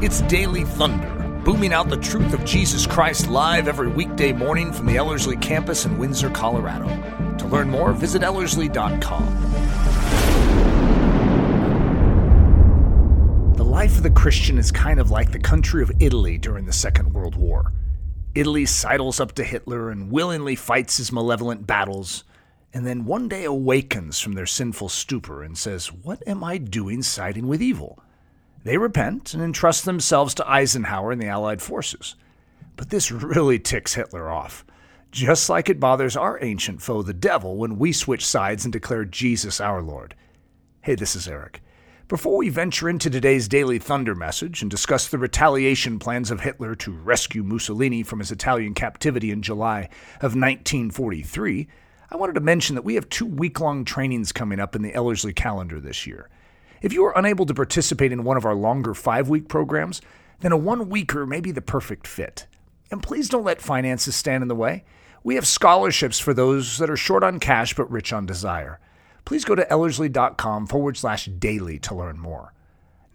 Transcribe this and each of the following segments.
It's Daily Thunder, booming out the truth of Jesus Christ live every weekday morning from the Ellerslie campus in Windsor, Colorado. To learn more, visit Ellerslie.com. The life of the Christian is kind of like the country of Italy during the Second World War. Italy sidles up to Hitler and willingly fights his malevolent battles, and then one day awakens from their sinful stupor and says, What am I doing siding with evil? They repent and entrust themselves to Eisenhower and the Allied forces. But this really ticks Hitler off, just like it bothers our ancient foe, the devil, when we switch sides and declare Jesus our Lord. Hey, this is Eric. Before we venture into today's Daily Thunder message and discuss the retaliation plans of Hitler to rescue Mussolini from his Italian captivity in July of 1943, I wanted to mention that we have two week long trainings coming up in the Ellerslie calendar this year. If you are unable to participate in one of our longer five week programs, then a one weeker may be the perfect fit. And please don't let finances stand in the way. We have scholarships for those that are short on cash but rich on desire. Please go to ellerslie.com forward slash daily to learn more.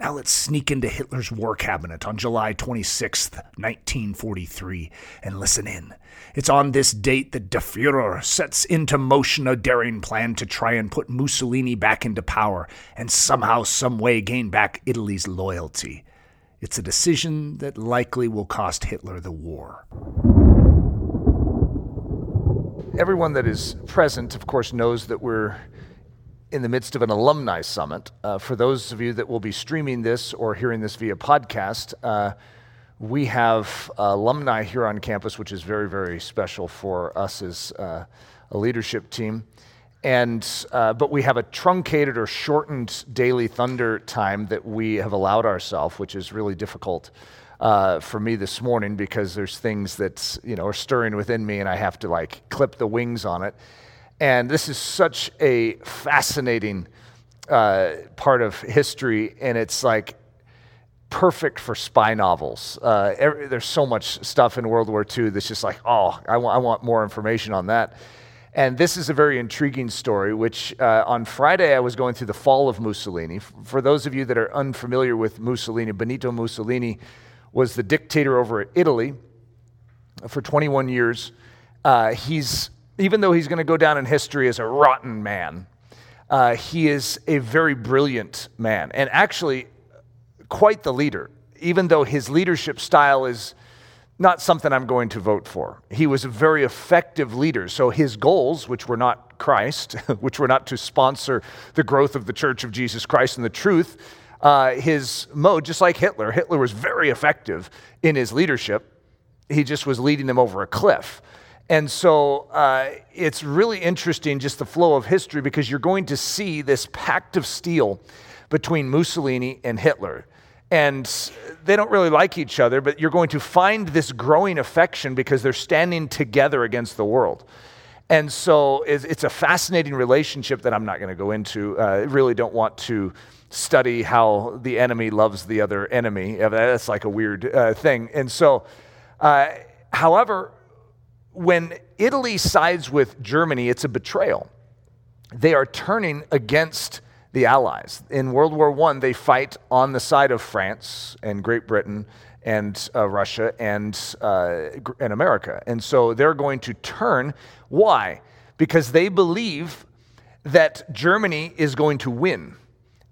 Now let's sneak into Hitler's war cabinet on July 26th, 1943, and listen in. It's on this date that Der Fuhrer sets into motion a daring plan to try and put Mussolini back into power and somehow, someway gain back Italy's loyalty. It's a decision that likely will cost Hitler the war. Everyone that is present, of course, knows that we're in the midst of an alumni summit. Uh, for those of you that will be streaming this or hearing this via podcast, uh, we have alumni here on campus, which is very, very special for us as uh, a leadership team. And, uh, but we have a truncated or shortened daily thunder time that we have allowed ourselves, which is really difficult uh, for me this morning because there's things that you know are stirring within me, and I have to like clip the wings on it. And this is such a fascinating uh, part of history, and it's like perfect for spy novels. Uh, every, there's so much stuff in World War II that's just like, oh, I, w- I want more information on that. And this is a very intriguing story, which uh, on Friday I was going through the fall of Mussolini. For those of you that are unfamiliar with Mussolini, Benito Mussolini was the dictator over Italy for 21 years. Uh, he's even though he's going to go down in history as a rotten man, uh, he is a very brilliant man and actually quite the leader, even though his leadership style is not something I'm going to vote for. He was a very effective leader. So his goals, which were not Christ, which were not to sponsor the growth of the Church of Jesus Christ and the truth, uh, his mode, just like Hitler, Hitler was very effective in his leadership. He just was leading them over a cliff. And so uh, it's really interesting, just the flow of history, because you're going to see this pact of steel between Mussolini and Hitler. And they don't really like each other, but you're going to find this growing affection because they're standing together against the world. And so it's a fascinating relationship that I'm not going to go into. Uh, I really don't want to study how the enemy loves the other enemy. That's like a weird uh, thing. And so, uh, however, when Italy sides with Germany, it's a betrayal. They are turning against the Allies. In World War I, they fight on the side of France and Great Britain and uh, Russia and, uh, and America. And so they're going to turn. Why? Because they believe that Germany is going to win.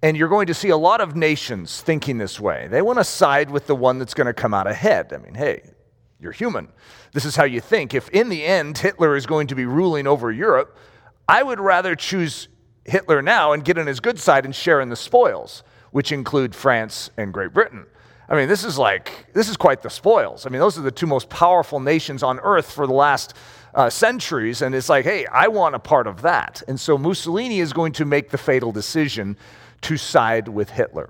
And you're going to see a lot of nations thinking this way. They want to side with the one that's going to come out ahead. I mean, hey, you're human. This is how you think. If in the end Hitler is going to be ruling over Europe, I would rather choose Hitler now and get on his good side and share in the spoils, which include France and Great Britain. I mean, this is like, this is quite the spoils. I mean, those are the two most powerful nations on earth for the last uh, centuries. And it's like, hey, I want a part of that. And so Mussolini is going to make the fatal decision to side with Hitler.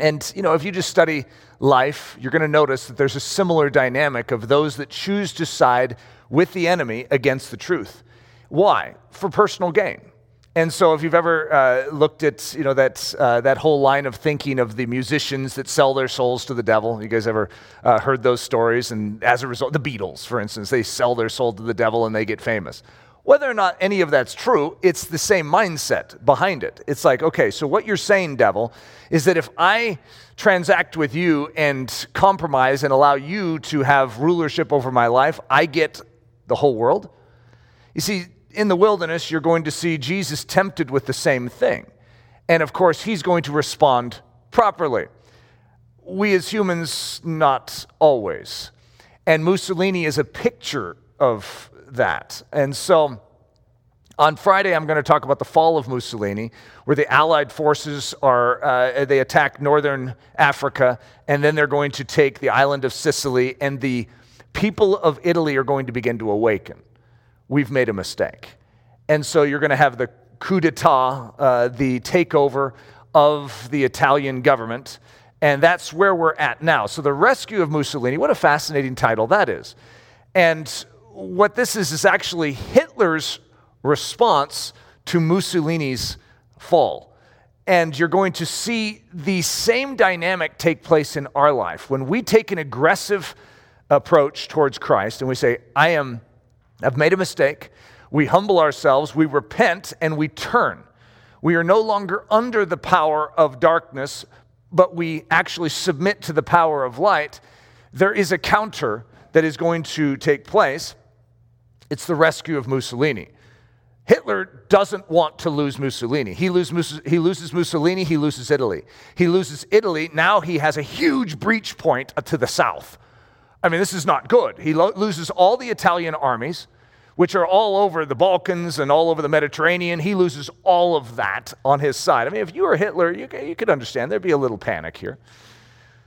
And, you know, if you just study life, you're going to notice that there's a similar dynamic of those that choose to side with the enemy against the truth. Why? For personal gain. And so, if you've ever uh, looked at you know that uh, that whole line of thinking of the musicians that sell their souls to the devil, you guys ever uh, heard those stories? And as a result, the Beatles, for instance, they sell their soul to the devil and they get famous. Whether or not any of that's true, it's the same mindset behind it. It's like, okay, so what you're saying, devil, is that if I transact with you and compromise and allow you to have rulership over my life, I get the whole world? You see, in the wilderness, you're going to see Jesus tempted with the same thing. And of course, he's going to respond properly. We as humans, not always. And Mussolini is a picture of that. And so on Friday, I'm going to talk about the fall of Mussolini, where the Allied forces are, uh, they attack northern Africa, and then they're going to take the island of Sicily, and the people of Italy are going to begin to awaken. We've made a mistake. And so you're going to have the coup d'etat, uh, the takeover of the Italian government. And that's where we're at now. So, the rescue of Mussolini, what a fascinating title that is. And what this is, is actually Hitler's response to Mussolini's fall. And you're going to see the same dynamic take place in our life. When we take an aggressive approach towards Christ and we say, I am, I've made a mistake, we humble ourselves, we repent, and we turn. We are no longer under the power of darkness, but we actually submit to the power of light. There is a counter that is going to take place. It's the rescue of Mussolini. Hitler doesn't want to lose Mussolini. He, lose, he loses Mussolini, he loses Italy. He loses Italy, now he has a huge breach point uh, to the south. I mean, this is not good. He lo- loses all the Italian armies, which are all over the Balkans and all over the Mediterranean. He loses all of that on his side. I mean, if you were Hitler, you, you could understand there'd be a little panic here.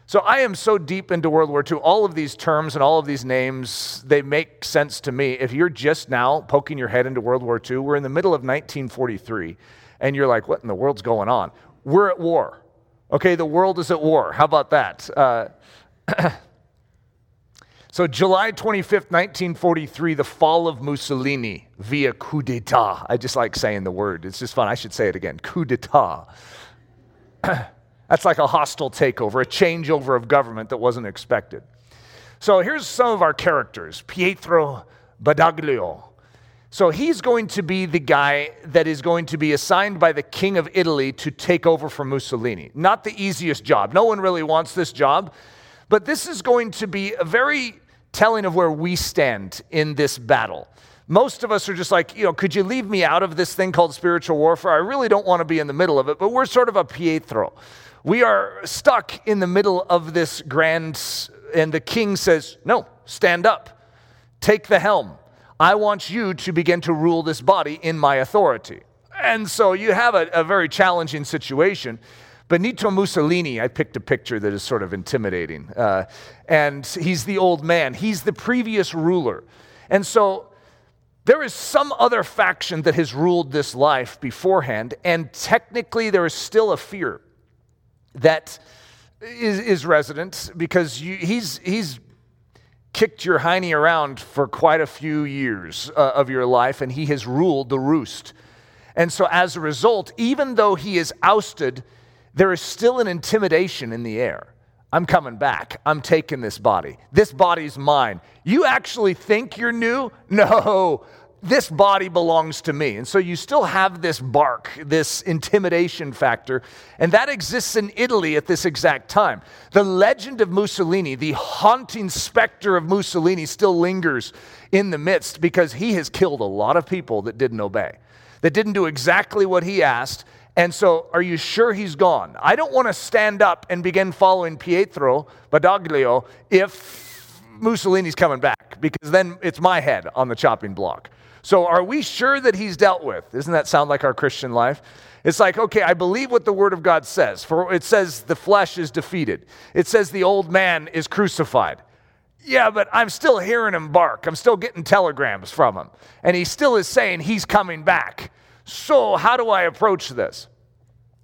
So I am so deep into World War II. All of these terms and all of these names, they make sense to me. If you're just now poking your head into World War II, we're in the middle of 1943, and you're like, what in the world's going on? We're at war. Okay, the world is at war. How about that? Uh, so, July 25th, 1943, the fall of Mussolini via coup d'etat. I just like saying the word, it's just fun. I should say it again coup d'etat. That's like a hostile takeover, a changeover of government that wasn't expected. So here's some of our characters Pietro Badoglio. So he's going to be the guy that is going to be assigned by the king of Italy to take over from Mussolini. Not the easiest job. No one really wants this job, but this is going to be a very telling of where we stand in this battle. Most of us are just like, you know, could you leave me out of this thing called spiritual warfare? I really don't want to be in the middle of it, but we're sort of a Pietro. We are stuck in the middle of this grand, and the king says, No, stand up, take the helm. I want you to begin to rule this body in my authority. And so you have a, a very challenging situation. Benito Mussolini, I picked a picture that is sort of intimidating. Uh, and he's the old man, he's the previous ruler. And so there is some other faction that has ruled this life beforehand, and technically there is still a fear that is, is resident because you, he's, he's kicked your hiney around for quite a few years uh, of your life, and he has ruled the roost. And so, as a result, even though he is ousted, there is still an intimidation in the air. I'm coming back. I'm taking this body. This body's mine. You actually think you're new? No, this body belongs to me. And so you still have this bark, this intimidation factor, and that exists in Italy at this exact time. The legend of Mussolini, the haunting specter of Mussolini, still lingers in the midst because he has killed a lot of people that didn't obey, that didn't do exactly what he asked. And so, are you sure he's gone? I don't want to stand up and begin following Pietro Badoglio if Mussolini's coming back, because then it's my head on the chopping block. So, are we sure that he's dealt with? Doesn't that sound like our Christian life? It's like, okay, I believe what the Word of God says. For it says the flesh is defeated, it says the old man is crucified. Yeah, but I'm still hearing him bark. I'm still getting telegrams from him. And he still is saying he's coming back. So, how do I approach this?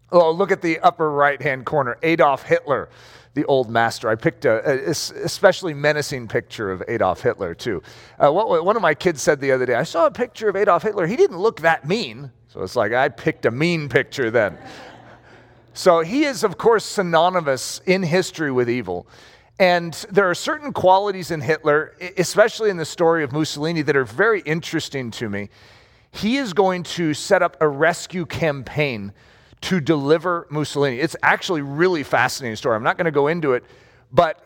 Oh, look at the upper right hand corner Adolf Hitler the old master. I picked a, a especially menacing picture of Adolf Hitler, too. Uh, what, one of my kids said the other day, I saw a picture of Adolf Hitler. He didn't look that mean. So it's like, I picked a mean picture then. so he is, of course, synonymous in history with evil. And there are certain qualities in Hitler, especially in the story of Mussolini, that are very interesting to me. he is going to set up a rescue campaign to deliver Mussolini. It's actually really fascinating story. I'm not going to go into it, but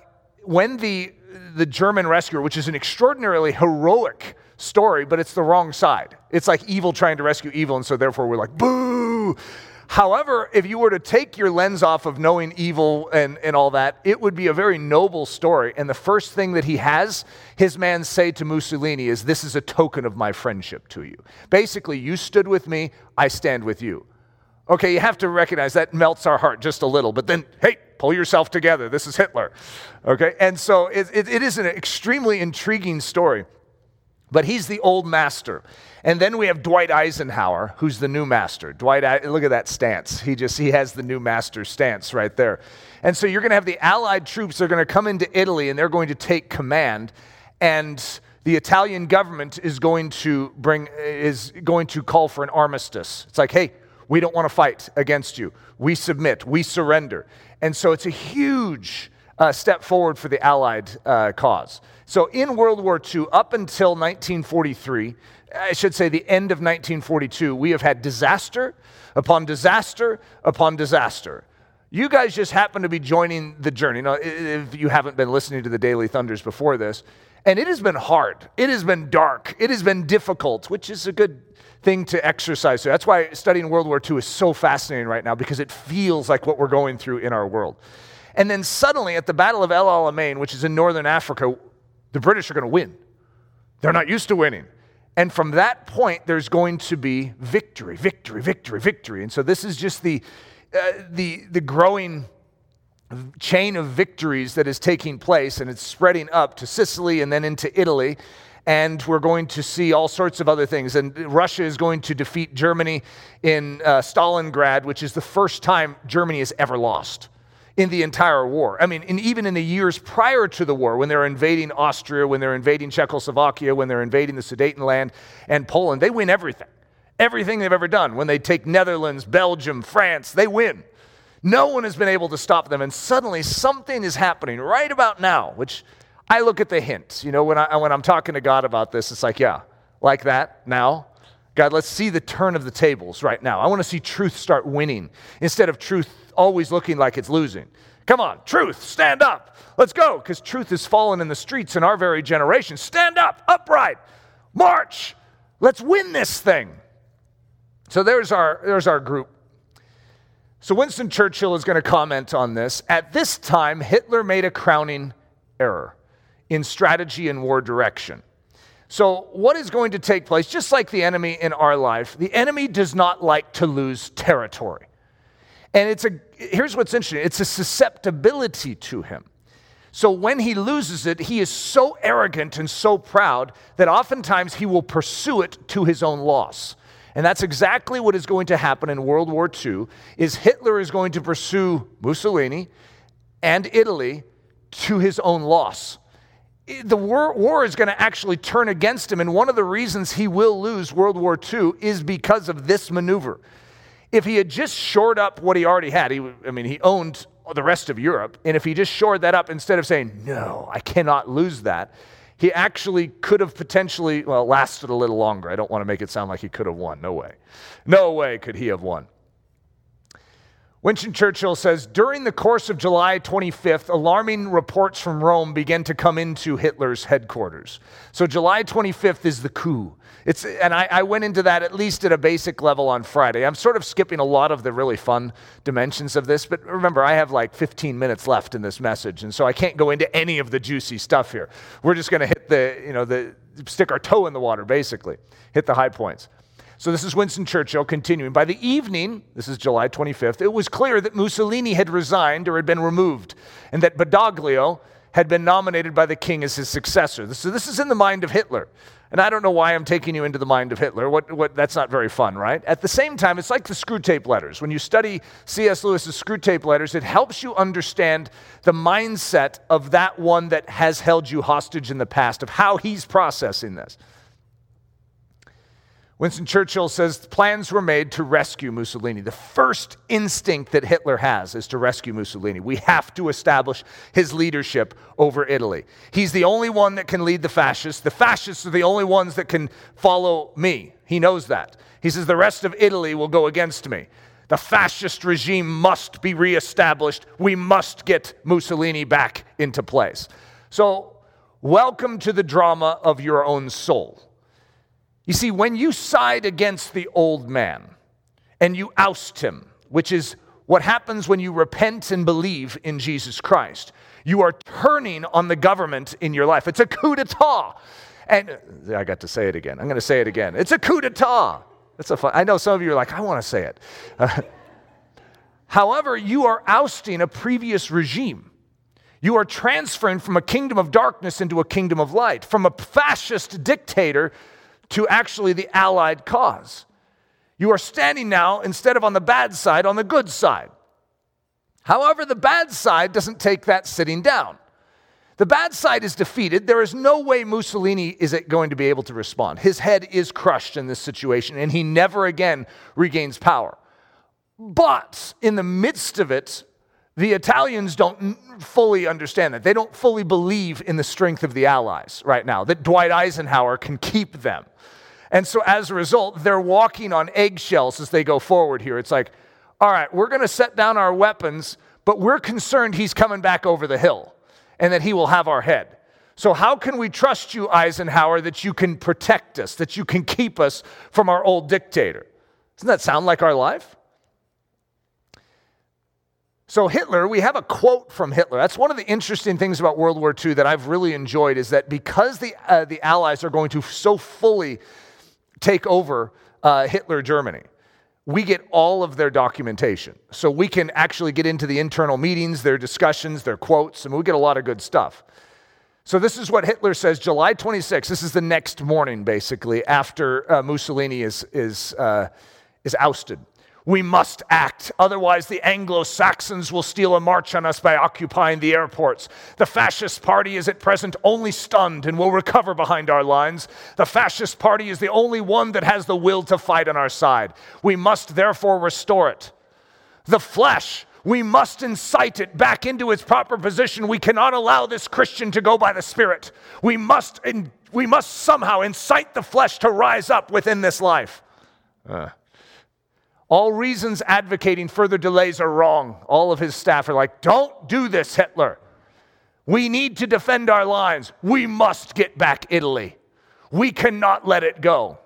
when the the German rescuer, which is an extraordinarily heroic story, but it's the wrong side. It's like evil trying to rescue evil, and so therefore we're like, boo. However, if you were to take your lens off of knowing evil and, and all that, it would be a very noble story. And the first thing that he has his man say to Mussolini is, This is a token of my friendship to you. Basically, you stood with me, I stand with you. Okay, you have to recognize that melts our heart just a little, but then, hey, pull yourself together. This is Hitler. Okay, and so it, it, it is an extremely intriguing story. But he's the old master. And then we have Dwight Eisenhower, who's the new master. Dwight, look at that stance. He just he has the new master stance right there. And so you're going to have the Allied troops. They're going to come into Italy and they're going to take command. And the Italian government is going to bring is going to call for an armistice. It's like, hey, we don't want to fight against you. We submit. We surrender. And so it's a huge uh, step forward for the Allied uh, cause. So in World War II, up until 1943, I should say the end of 1942, we have had disaster upon disaster upon disaster. You guys just happen to be joining the journey. Now, if you haven't been listening to the Daily Thunders before this, and it has been hard, it has been dark, it has been difficult, which is a good thing to exercise. So that's why studying World War II is so fascinating right now because it feels like what we're going through in our world. And then suddenly at the Battle of El Alamein, which is in northern Africa, the British are going to win. They're not used to winning. And from that point, there's going to be victory, victory, victory, victory. And so this is just the, uh, the, the growing chain of victories that is taking place, and it's spreading up to Sicily and then into Italy. And we're going to see all sorts of other things. And Russia is going to defeat Germany in uh, Stalingrad, which is the first time Germany has ever lost in the entire war. I mean, even in the years prior to the war, when they're invading Austria, when they're invading Czechoslovakia, when they're invading the Sudetenland and Poland, they win everything. Everything they've ever done. When they take Netherlands, Belgium, France, they win. No one has been able to stop them. And suddenly something is happening right about now, which I look at the hints. You know, when, I, when I'm talking to God about this, it's like, yeah, like that now. God, let's see the turn of the tables right now. I want to see truth start winning instead of truth always looking like it's losing. Come on, truth, stand up. Let's go, because truth has fallen in the streets in our very generation. Stand up, upright, march. Let's win this thing. So there's our, there's our group. So Winston Churchill is going to comment on this. At this time, Hitler made a crowning error in strategy and war direction. So, what is going to take place, just like the enemy in our life, the enemy does not like to lose territory. And it's a, here's what's interesting it's a susceptibility to him. So when he loses it, he is so arrogant and so proud that oftentimes he will pursue it to his own loss. And that's exactly what is going to happen in World War II is Hitler is going to pursue Mussolini and Italy to his own loss. The war, war is going to actually turn against him. And one of the reasons he will lose World War II is because of this maneuver. If he had just shored up what he already had, he, I mean, he owned the rest of Europe, and if he just shored that up instead of saying, no, I cannot lose that, he actually could have potentially, well, lasted a little longer. I don't want to make it sound like he could have won. No way. No way could he have won. Winston Churchill says during the course of July 25th, alarming reports from Rome began to come into Hitler's headquarters. So, July 25th is the coup. It's, and I, I, went into that at least at a basic level on Friday. I'm sort of skipping a lot of the really fun dimensions of this, but remember, I have like 15 minutes left in this message, and so I can't go into any of the juicy stuff here. We're just going to hit the, you know, the, stick our toe in the water, basically, hit the high points. So this is Winston Churchill continuing. By the evening, this is July 25th, it was clear that Mussolini had resigned or had been removed, and that Badoglio had been nominated by the king as his successor. So this is in the mind of Hitler. And I don't know why I'm taking you into the mind of Hitler. What, what, that's not very fun, right? At the same time, it's like the Screwtape Letters. When you study C.S. Lewis's Screwtape Letters, it helps you understand the mindset of that one that has held you hostage in the past, of how he's processing this. Winston Churchill says plans were made to rescue Mussolini. The first instinct that Hitler has is to rescue Mussolini. We have to establish his leadership over Italy. He's the only one that can lead the fascists. The fascists are the only ones that can follow me. He knows that. He says the rest of Italy will go against me. The fascist regime must be reestablished. We must get Mussolini back into place. So, welcome to the drama of your own soul. You see, when you side against the old man and you oust him, which is what happens when you repent and believe in Jesus Christ, you are turning on the government in your life. It's a coup d'etat. And I got to say it again. I'm going to say it again. It's a coup d'etat. That's a fun. I know some of you are like, I want to say it. However, you are ousting a previous regime. You are transferring from a kingdom of darkness into a kingdom of light, from a fascist dictator to actually the allied cause. You are standing now, instead of on the bad side, on the good side. However, the bad side doesn't take that sitting down. The bad side is defeated. There is no way Mussolini is going to be able to respond. His head is crushed in this situation, and he never again regains power. But in the midst of it, the Italians don't fully understand that. They don't fully believe in the strength of the Allies right now, that Dwight Eisenhower can keep them. And so as a result, they're walking on eggshells as they go forward here. It's like, all right, we're going to set down our weapons, but we're concerned he's coming back over the hill and that he will have our head. So, how can we trust you, Eisenhower, that you can protect us, that you can keep us from our old dictator? Doesn't that sound like our life? So, Hitler, we have a quote from Hitler. That's one of the interesting things about World War II that I've really enjoyed is that because the, uh, the Allies are going to so fully take over uh, Hitler Germany, we get all of their documentation. So we can actually get into the internal meetings, their discussions, their quotes, and we get a lot of good stuff. So this is what Hitler says July 26. This is the next morning, basically, after uh, Mussolini is, is, uh, is ousted. We must act, otherwise, the Anglo Saxons will steal a march on us by occupying the airports. The fascist party is at present only stunned and will recover behind our lines. The fascist party is the only one that has the will to fight on our side. We must therefore restore it. The flesh, we must incite it back into its proper position. We cannot allow this Christian to go by the Spirit. We must, we must somehow incite the flesh to rise up within this life. Uh. All reasons advocating further delays are wrong. All of his staff are like, don't do this, Hitler. We need to defend our lines. We must get back Italy. We cannot let it go.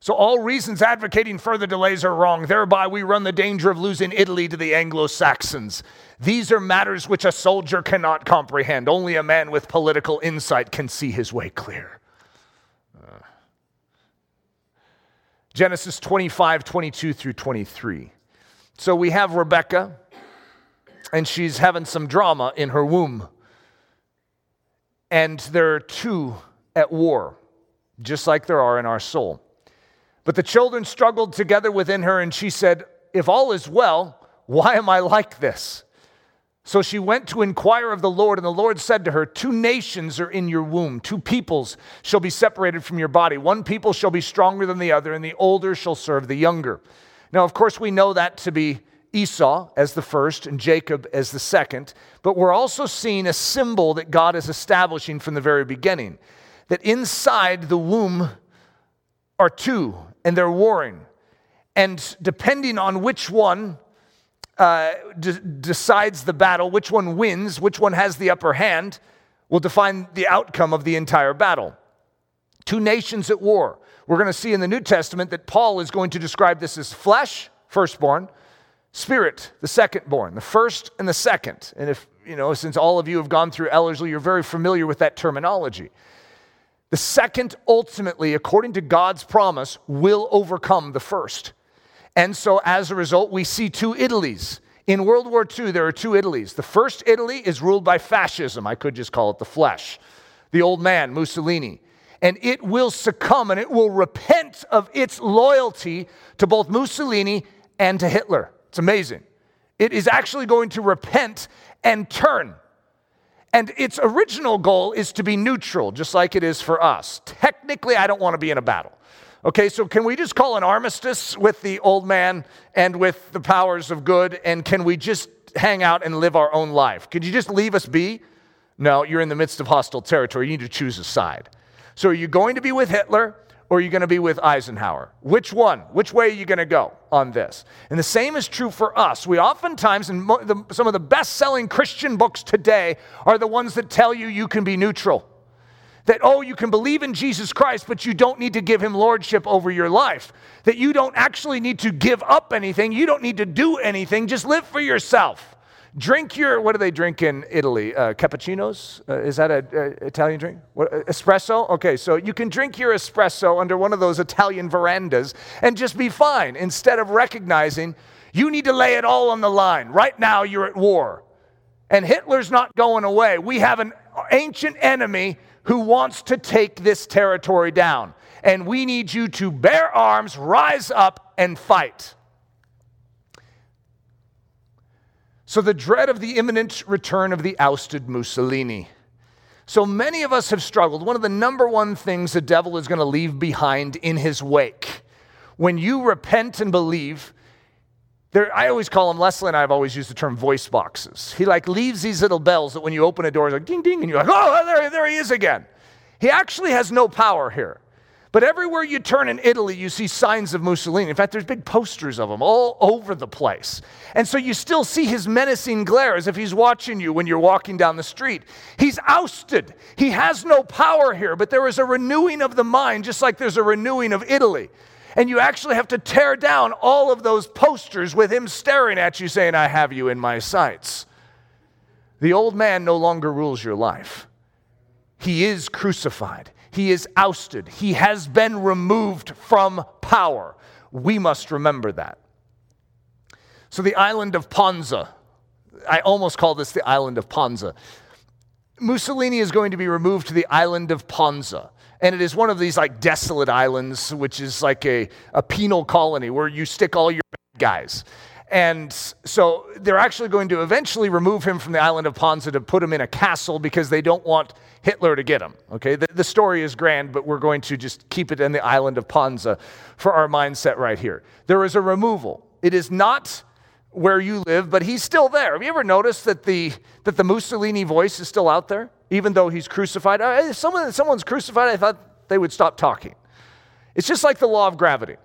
So, all reasons advocating further delays are wrong. Thereby, we run the danger of losing Italy to the Anglo Saxons. These are matters which a soldier cannot comprehend. Only a man with political insight can see his way clear. Genesis 25, 22 through 23. So we have Rebecca, and she's having some drama in her womb. And there are two at war, just like there are in our soul. But the children struggled together within her, and she said, If all is well, why am I like this? So she went to inquire of the Lord, and the Lord said to her, Two nations are in your womb, two peoples shall be separated from your body. One people shall be stronger than the other, and the older shall serve the younger. Now, of course, we know that to be Esau as the first and Jacob as the second, but we're also seeing a symbol that God is establishing from the very beginning that inside the womb are two, and they're warring. And depending on which one uh, decides the battle, which one wins, which one has the upper hand, will define the outcome of the entire battle. Two nations at war. We're going to see in the New Testament that Paul is going to describe this as flesh, firstborn, spirit, the secondborn, the first and the second. And if, you know, since all of you have gone through Ellerslie, you're very familiar with that terminology. The second, ultimately, according to God's promise, will overcome the first. And so as a result, we see two Italies. In World War II, there are two Italies. The first Italy is ruled by fascism. I could just call it the flesh. The old man, Mussolini. And it will succumb and it will repent of its loyalty to both Mussolini and to Hitler. It's amazing. It is actually going to repent and turn. And its original goal is to be neutral, just like it is for us. Technically, I don't want to be in a battle. Okay, so can we just call an armistice with the old man and with the powers of good? And can we just hang out and live our own life? Could you just leave us be? No, you're in the midst of hostile territory. You need to choose a side. So are you going to be with Hitler or are you going to be with Eisenhower? Which one? Which way are you going to go on this? And the same is true for us. We oftentimes, the, some of the best selling Christian books today, are the ones that tell you you can be neutral. That, oh, you can believe in Jesus Christ, but you don't need to give him lordship over your life. That you don't actually need to give up anything. You don't need to do anything. Just live for yourself. Drink your, what do they drink in Italy? Uh, cappuccinos? Uh, is that an Italian drink? What, uh, espresso? Okay, so you can drink your espresso under one of those Italian verandas and just be fine instead of recognizing you need to lay it all on the line. Right now, you're at war. And Hitler's not going away. We have an ancient enemy who wants to take this territory down. And we need you to bear arms, rise up, and fight. So, the dread of the imminent return of the ousted Mussolini. So many of us have struggled. One of the number one things the devil is going to leave behind in his wake. When you repent and believe, I always call them, Leslie and I have always used the term voice boxes. He like leaves these little bells that when you open a door, it's like ding ding, and you're like, oh, there, there he is again. He actually has no power here. But everywhere you turn in Italy, you see signs of Mussolini. In fact, there's big posters of him all over the place. And so you still see his menacing glare as if he's watching you when you're walking down the street. He's ousted. He has no power here, but there is a renewing of the mind, just like there's a renewing of Italy. And you actually have to tear down all of those posters with him staring at you, saying, I have you in my sights. The old man no longer rules your life, he is crucified. He is ousted. He has been removed from power. We must remember that. So, the island of Ponza, I almost call this the island of Ponza. Mussolini is going to be removed to the island of Ponza. And it is one of these like desolate islands, which is like a, a penal colony where you stick all your guys. And so they're actually going to eventually remove him from the island of Ponza to put him in a castle because they don't want Hitler to get him. Okay, the, the story is grand, but we're going to just keep it in the island of Ponza for our mindset right here. There is a removal. It is not where you live, but he's still there. Have you ever noticed that the, that the Mussolini voice is still out there, even though he's crucified? If someone, someone's crucified, I thought they would stop talking. It's just like the law of gravity.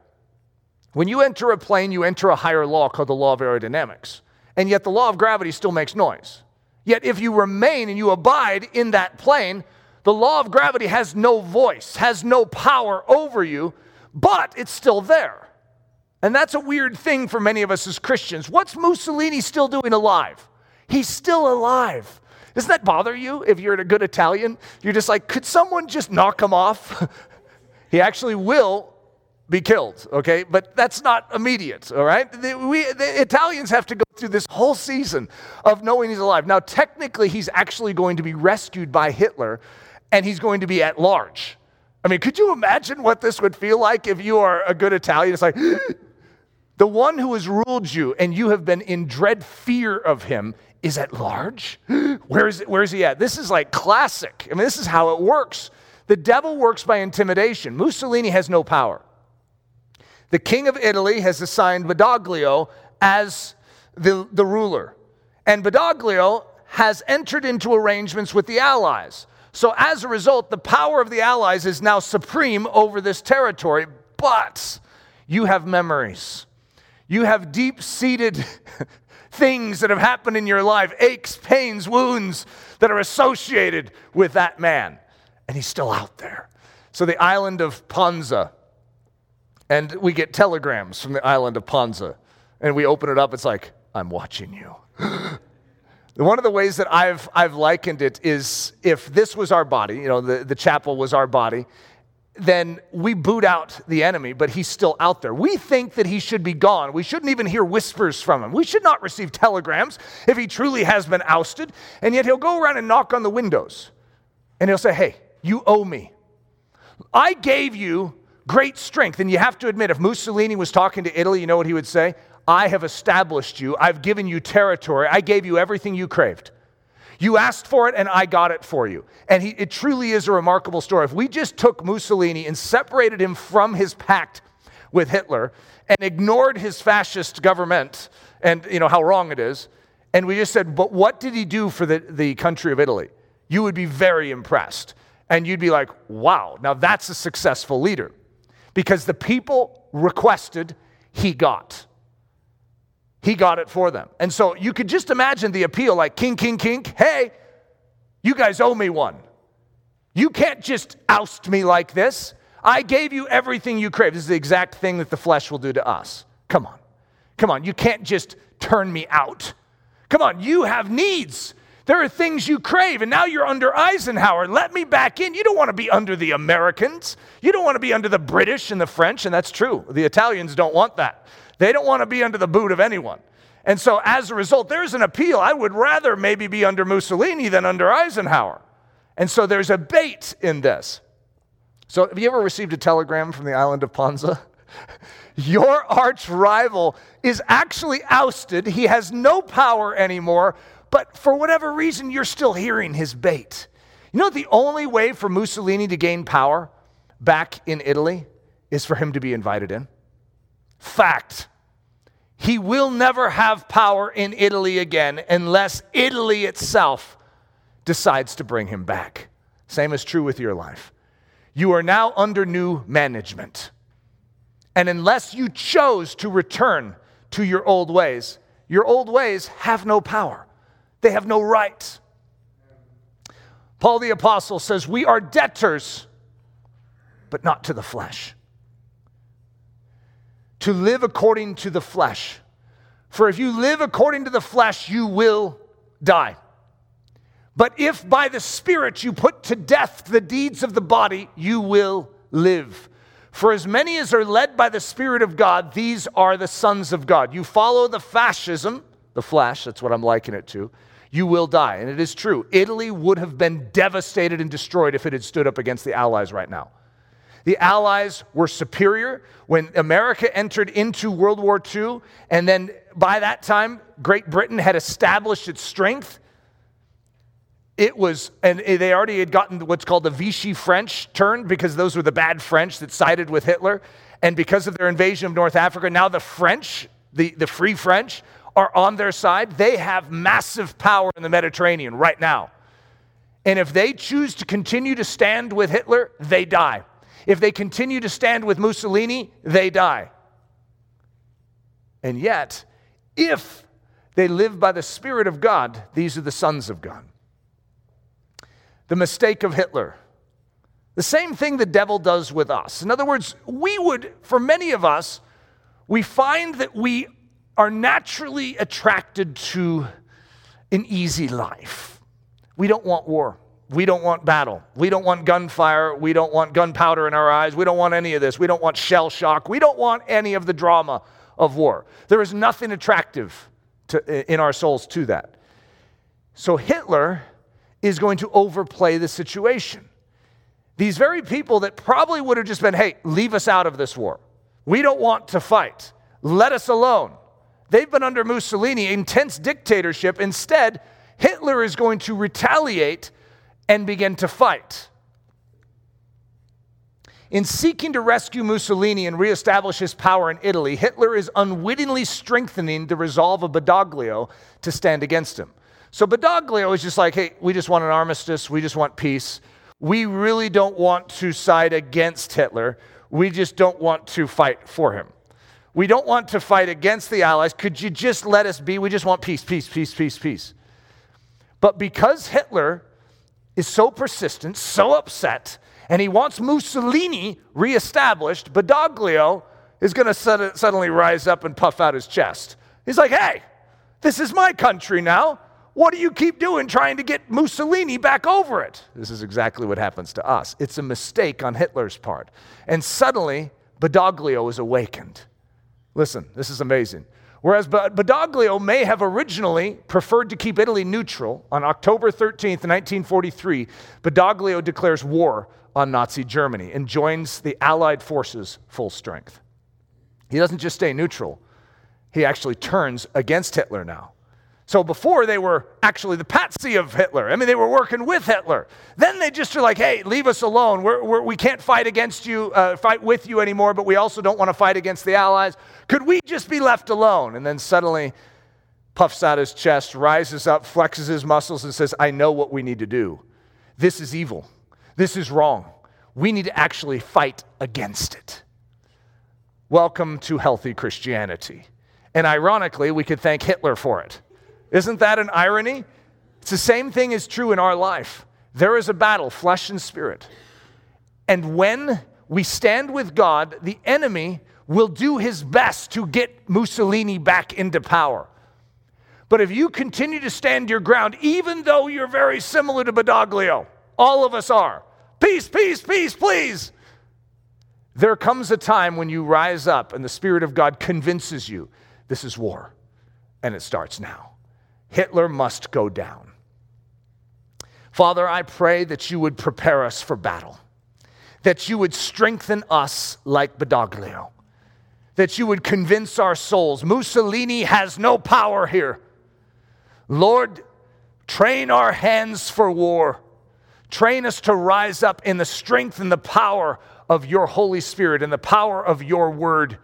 When you enter a plane, you enter a higher law called the law of aerodynamics. And yet the law of gravity still makes noise. Yet if you remain and you abide in that plane, the law of gravity has no voice, has no power over you, but it's still there. And that's a weird thing for many of us as Christians. What's Mussolini still doing alive? He's still alive. Doesn't that bother you if you're a good Italian? You're just like, could someone just knock him off? he actually will be killed, okay? But that's not immediate, all right? The, we, the Italians have to go through this whole season of knowing he's alive. Now, technically, he's actually going to be rescued by Hitler and he's going to be at large. I mean, could you imagine what this would feel like if you are a good Italian? It's like, the one who has ruled you and you have been in dread fear of him is at large? Where is, it, where is he at? This is like classic. I mean, this is how it works. The devil works by intimidation. Mussolini has no power the king of Italy has assigned Badoglio as the, the ruler. And Badoglio has entered into arrangements with the Allies. So, as a result, the power of the Allies is now supreme over this territory. But you have memories, you have deep seated things that have happened in your life aches, pains, wounds that are associated with that man. And he's still out there. So, the island of Ponza and we get telegrams from the island of Ponza. And we open it up, it's like, I'm watching you. One of the ways that I've, I've likened it is if this was our body, you know, the, the chapel was our body, then we boot out the enemy, but he's still out there. We think that he should be gone. We shouldn't even hear whispers from him. We should not receive telegrams if he truly has been ousted. And yet he'll go around and knock on the windows and he'll say, Hey, you owe me. I gave you great strength. And you have to admit, if Mussolini was talking to Italy, you know what he would say? I have established you. I've given you territory. I gave you everything you craved. You asked for it, and I got it for you. And he, it truly is a remarkable story. If we just took Mussolini and separated him from his pact with Hitler and ignored his fascist government and you know how wrong it is, and we just said, but what did he do for the, the country of Italy? You would be very impressed. And you'd be like, wow, now that's a successful leader. Because the people requested, he got. He got it for them. And so you could just imagine the appeal like, king, king, king, hey, you guys owe me one. You can't just oust me like this. I gave you everything you crave. This is the exact thing that the flesh will do to us. Come on. Come on. You can't just turn me out. Come on. You have needs. There are things you crave, and now you're under Eisenhower. Let me back in. You don't want to be under the Americans. You don't want to be under the British and the French, and that's true. The Italians don't want that. They don't want to be under the boot of anyone. And so, as a result, there's an appeal. I would rather maybe be under Mussolini than under Eisenhower. And so, there's a bait in this. So, have you ever received a telegram from the island of Ponza? Your arch rival is actually ousted. He has no power anymore, but for whatever reason, you're still hearing his bait. You know, the only way for Mussolini to gain power back in Italy is for him to be invited in. Fact. He will never have power in Italy again unless Italy itself decides to bring him back. Same is true with your life. You are now under new management. And unless you chose to return to your old ways, your old ways have no power, they have no right. Paul the Apostle says, We are debtors, but not to the flesh to live according to the flesh. For if you live according to the flesh, you will die. But if by the Spirit you put to death the deeds of the body, you will live. For as many as are led by the Spirit of God, these are the sons of God. You follow the fascism, the flesh, that's what I'm likening it to, you will die. And it is true. Italy would have been devastated and destroyed if it had stood up against the Allies right now. The Allies were superior. When America entered into World War II, and then by that time, Great Britain had established its strength. It was, and they already had gotten what's called the Vichy French turn because those were the bad French that sided with Hitler. And because of their invasion of North Africa, now the French, the, the Free French, are on their side. They have massive power in the Mediterranean right now. And if they choose to continue to stand with Hitler, they die. If they continue to stand with Mussolini, they die. And yet, if they live by the Spirit of God, these are the sons of God. The mistake of Hitler. The same thing the devil does with us. In other words, we would, for many of us, we find that we are naturally attracted to an easy life. We don't want war. We don't want battle. We don't want gunfire. We don't want gunpowder in our eyes. We don't want any of this. We don't want shell shock. We don't want any of the drama of war. There is nothing attractive to, in our souls to that. So Hitler is going to overplay the situation. These very people that probably would have just been, hey, leave us out of this war. We don't want to fight. Let us alone. They've been under Mussolini, intense dictatorship. Instead, Hitler is going to retaliate and begin to fight. In seeking to rescue Mussolini and reestablish his power in Italy, Hitler is unwittingly strengthening the resolve of Badoglio to stand against him. So Badoglio is just like, hey, we just want an armistice, we just want peace. We really don't want to side against Hitler, we just don't want to fight for him. We don't want to fight against the Allies. Could you just let us be? We just want peace, peace, peace, peace, peace. But because Hitler is so persistent, so upset, and he wants Mussolini reestablished, Badoglio is going to suddenly rise up and puff out his chest. He's like, hey, this is my country now. What do you keep doing trying to get Mussolini back over it? This is exactly what happens to us. It's a mistake on Hitler's part. And suddenly, Badoglio is awakened. Listen, this is amazing. Whereas Badoglio may have originally preferred to keep Italy neutral, on October 13th, 1943, Badoglio declares war on Nazi Germany and joins the Allied forces full strength. He doesn't just stay neutral, he actually turns against Hitler now. So before they were actually the patsy of Hitler. I mean, they were working with Hitler. Then they just are like, hey, leave us alone. We're, we're, we can not fight against you, uh, fight with you anymore, but we also don't want to fight against the Allies. Could we just be left alone? And then suddenly puffs out his chest, rises up, flexes his muscles, and says, I know what we need to do. This is evil. This is wrong. We need to actually fight against it. Welcome to healthy Christianity. And ironically, we could thank Hitler for it. Isn't that an irony? It's the same thing is true in our life. There is a battle, flesh and spirit. And when we stand with God, the enemy will do his best to get Mussolini back into power. But if you continue to stand your ground, even though you're very similar to Badoglio, all of us are, peace, peace, peace, please. There comes a time when you rise up and the Spirit of God convinces you this is war, and it starts now. Hitler must go down. Father, I pray that you would prepare us for battle, that you would strengthen us like Badoglio, that you would convince our souls Mussolini has no power here. Lord, train our hands for war. Train us to rise up in the strength and the power of your Holy Spirit and the power of your word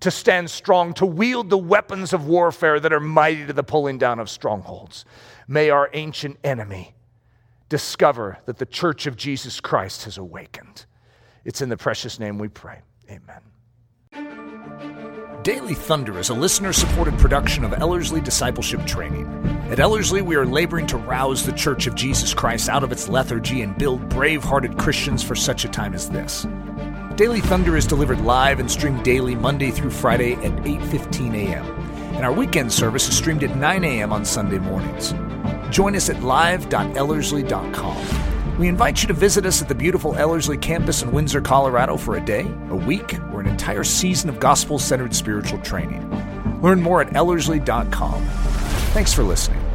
to stand strong, to wield the weapons of warfare that are mighty to the pulling down of strongholds. May our ancient enemy discover that the church of Jesus Christ has awakened. It's in the precious name we pray. Amen. Daily Thunder is a listener supported production of Ellerslie Discipleship Training. At Ellerslie, we are laboring to rouse the Church of Jesus Christ out of its lethargy and build brave hearted Christians for such a time as this. Daily Thunder is delivered live and streamed daily Monday through Friday at 8:15 a.m. And our weekend service is streamed at 9 a.m. on Sunday mornings. Join us at live.ellerslie.com. We invite you to visit us at the beautiful Ellerslie campus in Windsor, Colorado for a day, a week, or an entire season of gospel centered spiritual training. Learn more at ellerslie.com. Thanks for listening.